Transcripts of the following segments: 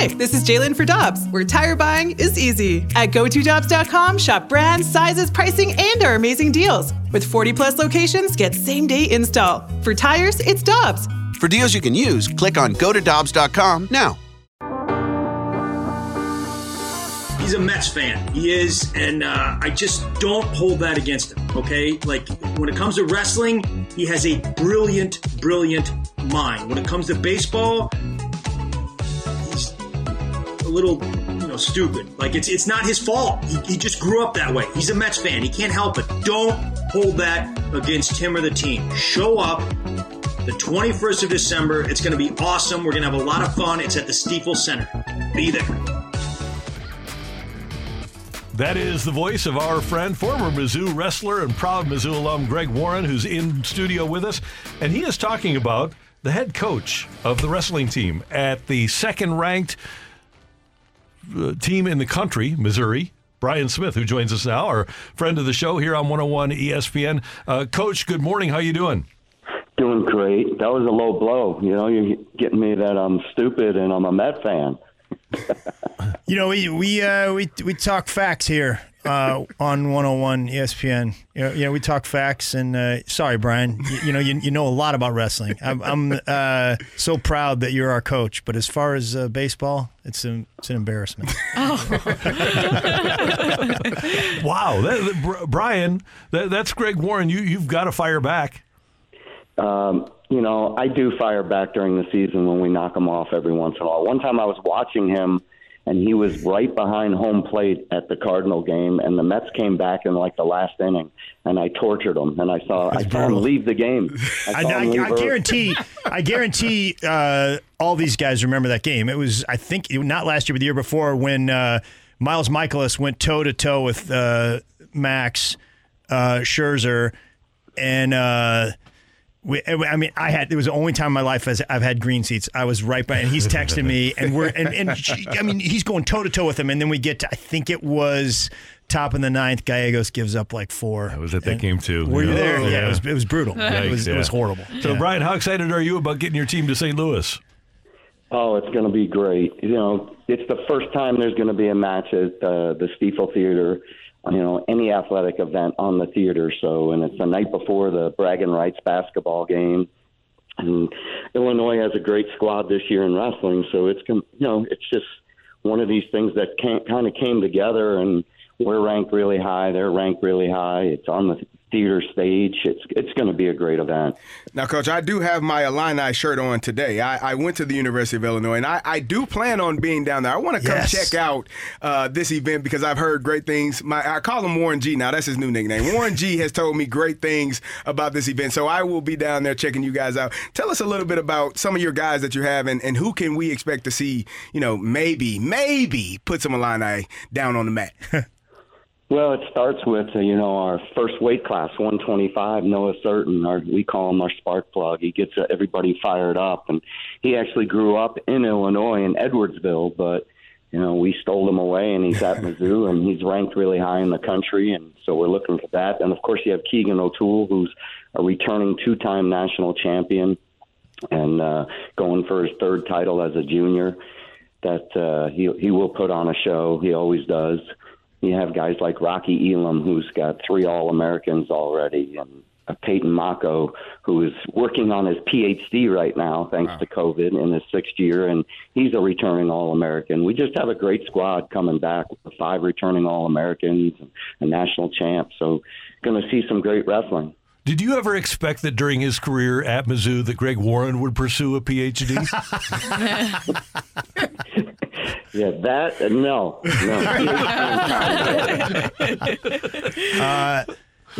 Hi, this is Jalen for Dobbs, where tire buying is easy. At GoToDobbs.com, shop brands, sizes, pricing, and our amazing deals. With 40 plus locations, get same day install. For tires, it's Dobbs. For deals you can use, click on GoToDobbs.com now. He's a Mets fan. He is, and uh, I just don't hold that against him. Okay, like when it comes to wrestling, he has a brilliant, brilliant mind. When it comes to baseball, he's a little, you know, stupid. Like it's it's not his fault. He, he just grew up that way. He's a Mets fan. He can't help it. Don't hold that against him or the team. Show up. The 21st of December. It's going to be awesome. We're going to have a lot of fun. It's at the Stifel Center. Be there. That is the voice of our friend, former Mizzou wrestler and proud Mizzou alum Greg Warren, who's in studio with us. And he is talking about the head coach of the wrestling team at the second ranked team in the country, Missouri. Brian Smith, who joins us now, our friend of the show here on 101 ESPN. Uh, coach, good morning. How you doing? Doing great. That was a low blow. You know, you're getting me that I'm stupid and I'm a Met fan. You know, we we uh, we we talk facts here uh, on 101 ESPN. You know, you know, we talk facts. And uh, sorry, Brian, you, you know, you, you know a lot about wrestling. I'm, I'm uh, so proud that you're our coach. But as far as uh, baseball, it's an it's an embarrassment. Oh. Wow, that, that- Brian, that, that's Greg Warren. You you've got to fire back. Um, you know, I do fire back during the season when we knock him off every once in a while. One time I was watching him, and he was right behind home plate at the Cardinal game, and the Mets came back in like the last inning, and I tortured him, and I saw I saw him leave the game. I, I, I, I guarantee, I guarantee, uh, all these guys remember that game. It was, I think, not last year, but the year before when uh, Miles Mikolas went toe to toe with uh, Max uh, Scherzer, and uh, we, I mean, I had it was the only time in my life as I've had green seats. I was right by, and he's texting me, and we're and, and she- I mean, he's going toe to toe with him, and then we get to I think it was top in the ninth. Gallegos gives up like four. I was at that game too. Were you there? Oh, Yeah, it was it was brutal. it was it was horrible. So, Yeah. Brian, how excited are you about getting your team to St. Louis? Oh, it's going to be great. You know, it's the first time there's going to be a match at uh, the Stifel Theater, you know, any athletic event on the theater. So, and it's the night before the Bragging Rights basketball game. And Illinois has a great squad this year in wrestling. So it's, you know, it's just one of these things that can kind of came together and we're ranked really high. They're ranked really high. It's on the theater stage. It's, it's going to be a great event. Now, Coach, I do have my Illini shirt on today. I, I went to the University of Illinois, and I, I do plan on being down there. I want to come Yes. check out uh, this event because I've heard great things. My I call him Warren G. Now that's his new nickname. Warren G. has told me great things about this event, so I will be down there checking you guys out. Tell us a little bit about some of your guys that you have, and, and who can we expect to see? You know, maybe maybe put some Illini down on the mat. Well, it starts with uh, you know our first weight class, 125. Noah Surtin, our we call him our spark plug. He gets uh, everybody fired up, and he actually grew up in Illinois in Edwardsville, but you know we stole him away, and he's at Mizzou, and he's ranked really high in the country, and so we're looking for that. And of course, you have Keegan O'Toole, who's a returning two-time national champion, and uh, going for his third title as a junior. That uh, he he will put on a show. He always does. You have guys like Rocky Elam, who's got three All Americans already, and uh, Peyton Mocco, who is working on his PhD right now, thanks to COVID, in his sixth year, and he's a returning All American. We just have a great squad coming back with five returning All Americans and a national champ. So, going to see some great wrestling. Did you ever expect that during his career at Mizzou that Greg Warren would pursue a PhD? Yeah, that uh, no, no. Uh,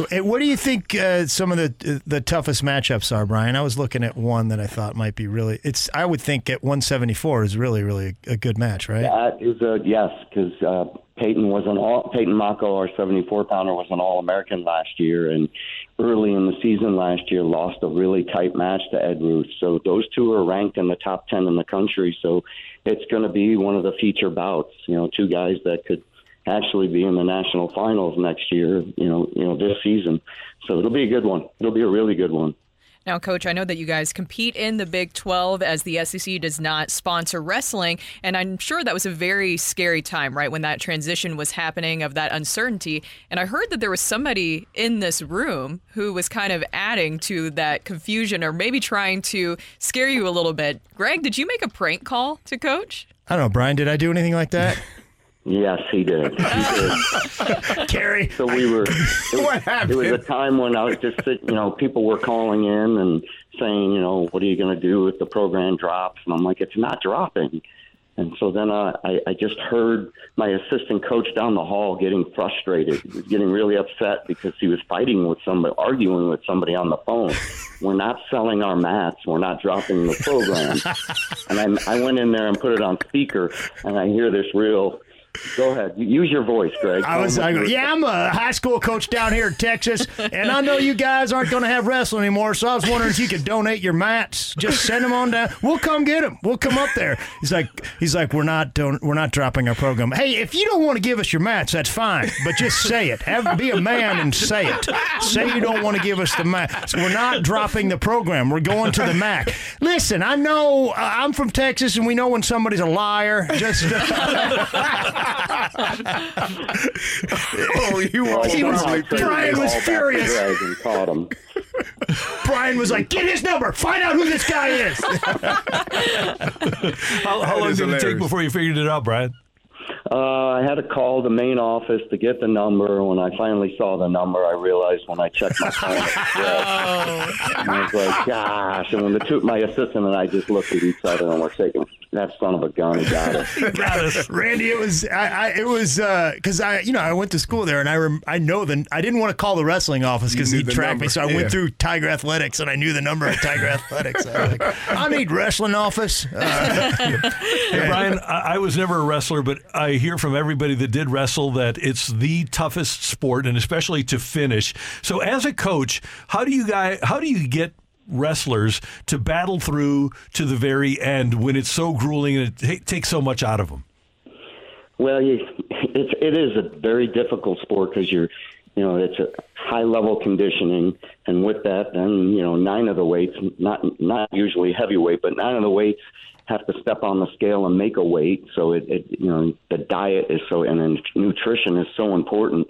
Hey, what do you think uh, some of the the toughest matchups are, Brian? I was looking at one that I thought might be really. It's I would think at 174 is really really a good match, right? That is a yes, because uh, Peyton was an all Peyton Mocco, our 74 pounder, was an All American last year, and early in the season last year lost a really tight match to Ed Ruth. So those two are ranked in the top 10 in the country. So it's going to be one of the feature bouts. You know, two guys that could actually be in the national finals next year. You know, you know this season. So it'll be a good one. It'll be a really good one. Now, Coach, I know that you guys compete in the Big 12 as the SEC does not sponsor wrestling. And I'm sure that was a very scary time, right, when that transition was happening of that uncertainty. And I heard that there was somebody in this room who was kind of adding to that confusion or maybe trying to scare you a little bit. Greg, did you make a prank call to Coach? I don't know, Brian. Did I do anything like that? Yes, he did. He did. Carrie. So we were. It, What happened? It was a time when I was just sitting. You know, people were calling in and saying, you know, what are you going to do if the program drops? And I'm like, it's not dropping. And so then uh, I, I just heard my assistant coach down the hall getting frustrated, He was getting really upset because he was fighting with somebody, arguing with somebody on the phone. We're not selling our mats. We're not dropping the program. and I, I went in there and put it on speaker, and I hear this real. Go ahead, use your voice, Greg. I was, I go, yeah, I'm a high school coach down here in Texas, and I know you guys aren't going to have wrestling anymore. So I was wondering if you could donate your mats. Just send them on down. We'll come get them. We'll come up there. He's like, he's like, we're not, don- we're not dropping our program. Hey, if you don't want to give us your mats, that's fine, but just say it. Have be a man and say it. Say you don't want to give us the mats. We're not dropping the program. We're going to the MAC. Listen, I know uh, I'm from Texas, and we know when somebody's a liar. Just. oh, you were He was- probably Brian was All back to furious. Greg and caught him. Brian was like, "Get his number. Find out who this guy is." How, how long is did it take before you figured it out, Brian? Uh, I had to call the main office to get the number. When I finally saw the number, I realized when I checked my phone, it and I was like, "Gosh!" And when the two, my assistant and I just looked at each other and we're shaking. That son of a gun got it. Got us. Randy, it was I, I it was because I you know I went to school there and I rem, I know the I didn't want to call the wrestling office because he knew the tracked me, so I yeah. went through Tiger Athletics and I knew the number of Tiger Athletics. I, like, I need wrestling office. Uh, Hey, Brian, I, I was never a wrestler, but I hear from everybody that did wrestle that it's the toughest sport, and especially to finish. So, as a coach, how do you guys, how do you get wrestlers to battle through to the very end when it's so grueling and it ta- takes so much out of them? Well, you, it's it is a very difficult sport because you're, you know, it's a high level conditioning, and with that, then you know, nine of the weights, not not usually heavyweight, but nine of the weights have to step on the scale and make a weight. So it, it you know, the diet is so, and then nutrition is so important.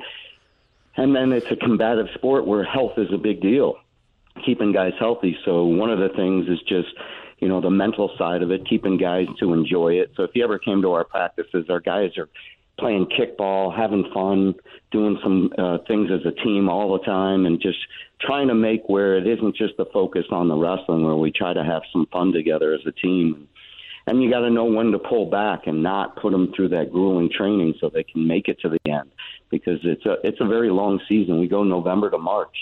And then it's a combative sport where health is a big deal, keeping guys healthy. So one of the things is just, you know, the mental side of it, keeping guys to enjoy it. So if you ever came to our practices, our guys are playing kickball, having fun, doing some uh, things as a team all the time, and just trying to make where it isn't just the focus on the wrestling, where we try to have some fun together as a team. And you got to know when to pull back and not put them through that grueling training so they can make it to the end because it's a it's a very long season. We go November to March,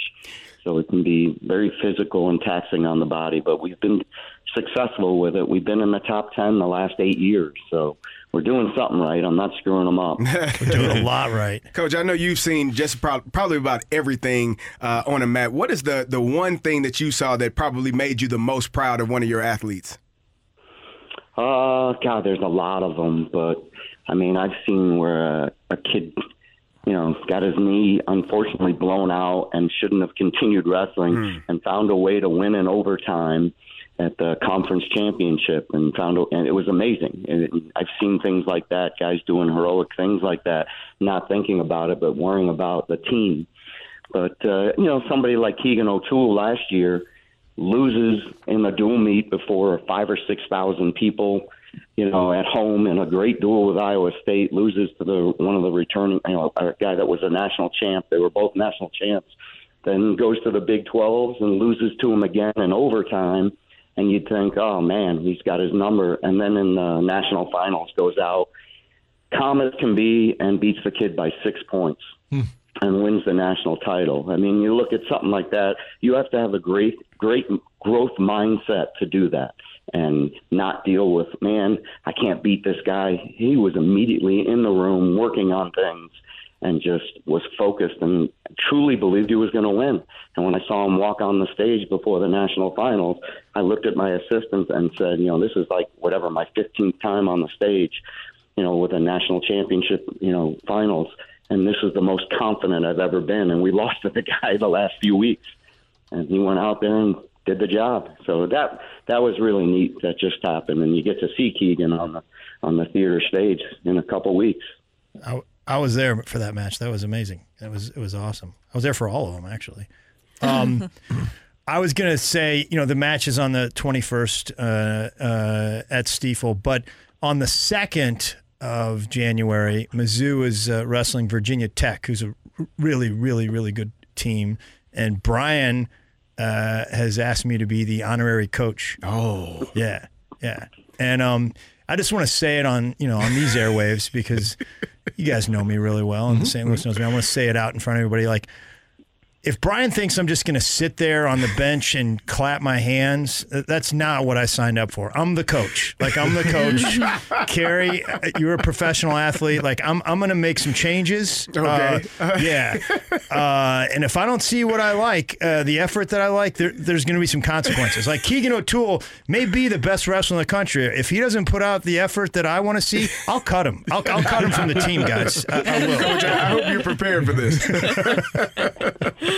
so it can be very physical and taxing on the body. But we've been successful with it. We've been in the top ten the last eight years, so we're doing something right. I'm not screwing them up. We're doing a lot right. Coach, I know you've seen just pro- probably about everything uh, on a mat. What is the the one thing that you saw that probably made you the most proud of one of your athletes? Uh, God, there's a lot of them, but I mean, I've seen where a, a kid, you know, got his knee unfortunately blown out and shouldn't have continued wrestling and found a way to win in overtime at the conference championship and found a, and it was amazing. And it, I've seen things like that, guys doing heroic things like that, not thinking about it but worrying about the team. But uh, you know, somebody like Keegan O'Toole last year loses in a dual meet before five or six thousand people, you know, at home in a great duel with Iowa State, loses to the one of the returning, you know, a guy that was a national champ. They were both national champs. Then goes to the Big 12s and loses to him again in overtime. And you'd think, oh man, he's got his number. And then in the national finals goes out, calm as can be, and beats the kid by six points hmm. And wins the national title. I mean, you look at something like that, you have to have a great, great growth mindset to do that and not deal with, man, I can't beat this guy. He was immediately in the room working on things and just was focused and truly believed he was going to win. And when I saw him walk on the stage before the national finals, I looked at my assistants and said, you know, this is like whatever my 15th time on the stage, you know, with a national championship, you know, finals and this is the most confident I've ever been. And we lost to the guy the last few weeks, and he went out there and did the job. So that that was really neat. That just happened, and you get to see Keegan on the on the theater stage in a couple weeks. I, I was there for that match. That was amazing. It was it was awesome. I was there for all of them actually. Um, I was gonna say, you know, the match is on the 21st uh, uh, at Stifel, but on the second of January, Mizzou is uh, wrestling Virginia Tech, who's a really, really, really good team, and Brian uh, has asked me to be the honorary coach. Oh, Yeah, yeah. And um, I just want to say it on you know on these airwaves because you guys know me really well, and the St. Louis knows me. I want to say it out in front of everybody. Like, if Brian thinks I'm just going to sit there on the bench and clap my hands, uh, that's not what I signed up for. I'm the coach. Like I'm the coach. Carrie, uh, you're a professional athlete. Like I'm, I'm going to make some changes. Okay. Uh, yeah. Uh, and if I don't see what I like, uh, the effort that I like, there, there's going to be some consequences. Like Keegan O'Toole may be the best wrestler in the country. If he doesn't put out the effort that I want to see, I'll cut him. I'll, I'll cut him from the team, guys. I, I will. Coach, I hope you're prepared for this.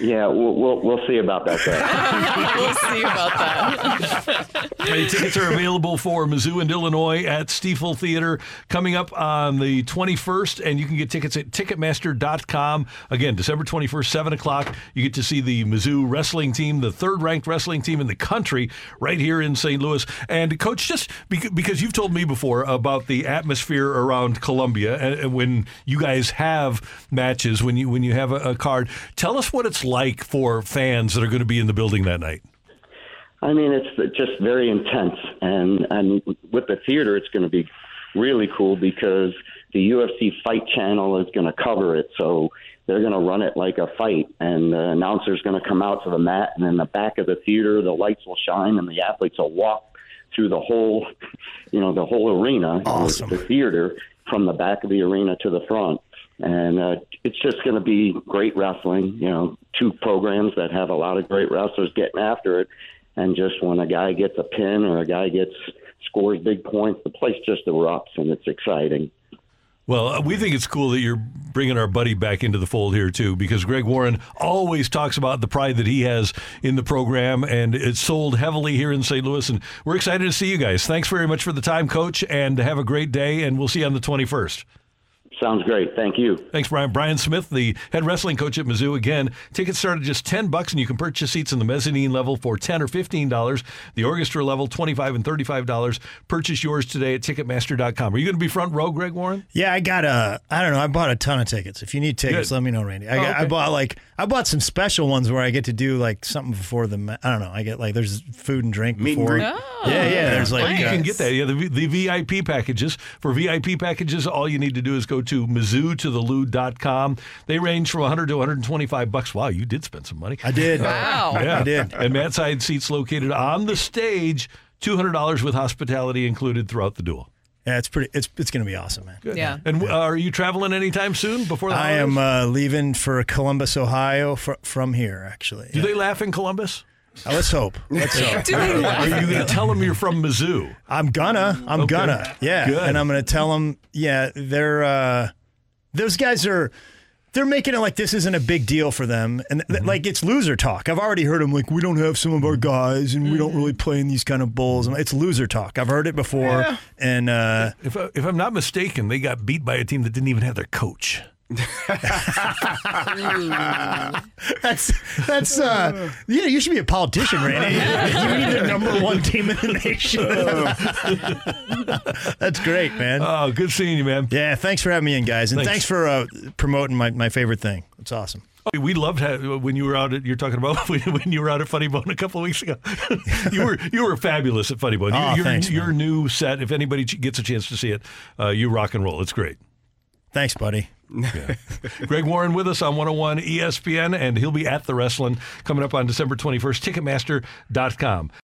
Yeah, we'll we'll, we'll see about that. We'll see about that. Hey, tickets are available for Mizzou and Illinois at Stifel Theater coming up on the 21st, and you can get tickets at Ticketmaster.com. Again, December 21st, 7 o'clock. You get to see the Mizzou wrestling team, the third ranked wrestling team in the country, right here in St. Louis. And, Coach, just because you've told me before about the atmosphere around Columbia and, and when you guys have matches, when you, when you have a, a card, tell us what it's like for fans that are going to be in the building that night. I mean, it's just very intense, and and with the theater, it's going to be really cool because the UFC Fight Channel is going to cover it, so they're going to run it like a fight, and the announcer's going to come out to the mat, and in the back of the theater, the lights will shine, and the athletes will walk through the whole, you know, the whole arena, Awesome. the theater, from the back of the arena to the front. And uh, it's just going to be great wrestling. You know, two programs that have a lot of great wrestlers getting after it. And just when a guy gets a pin or a guy gets scores big points, the place just erupts and it's exciting. Well, uh, we think it's cool that you're bringing our buddy back into the fold here too, because Greg Warren always talks about the pride that he has in the program, and it's sold heavily here in St. Louis. And we're excited to see you guys. Thanks very much for the time, Coach, and have a great day. And we'll see you on the 21st. Sounds great. Thank you. Thanks, Brian. Brian Smith, the head wrestling coach at Mizzou. Again, tickets start at just ten bucks, and you can purchase seats in the mezzanine level for ten or fifteen dollars. The orchestra level, twenty-five and thirty-five dollars. Purchase yours today at Ticketmaster.com. Are you going to be front row, Greg Warren? Yeah, I got a. I don't know. I bought a ton of tickets. If you need tickets, Good. let me know, Randy. I, Oh, got, I oh, bought like I bought some special ones where I get to do like something before the. ma- I don't know. I get like there's food and drink Meet and before. greet. Oh. Yeah, yeah. There's Well, like you uh, can get that. Yeah, the, the VIP packages. For VIP packages, all you need to do is go to mizzou to the loo.com. They range from 100 to 125 bucks. Wow, you did spend some money. I did. Wow. Yeah. I did. And mat side seats located on the stage, $200 with hospitality included throughout the duel. Yeah, it's pretty. It's it's gonna be awesome, man. Yeah. And uh, are you traveling anytime soon before the I am uh, leaving for Columbus, Ohio, fr- from here. Actually, Do they laugh in Columbus? Uh, let's hope. Let's hope. Are you going to tell them you're from Mizzou? I'm gonna. I'm Okay. gonna. Yeah. Good. And I'm gonna tell them. Yeah, they're. Uh, those guys are. They're making it like this isn't a big deal for them, and th- like it's loser talk. I've already heard them like we don't have some of our guys, and we don't really play in these kind of bowls. It's loser talk. I've heard it before, and uh, If, I, if I'm not mistaken, they got beat by a team that didn't even have their coach. That's that's uh, yeah. You should be a politician, Randy. you need the number one team in the nation. that's great, man. Oh, good seeing you, man. Yeah, thanks for having me in, guys, and Thanks. thanks, for uh, promoting my, my favorite thing. It's awesome. We loved ha- when you were out at. You're talking about when, when you were out at Funny Bone a couple of weeks ago. you were you were fabulous at Funny Bone. Oh, your, thanks, your man. new set. If anybody gets a chance to see it, uh, you rock and roll. It's great. Thanks, buddy. Greg Warren with us on 101 ESPN, and he'll be at the wrestling coming up on December 21st. Ticketmaster.com.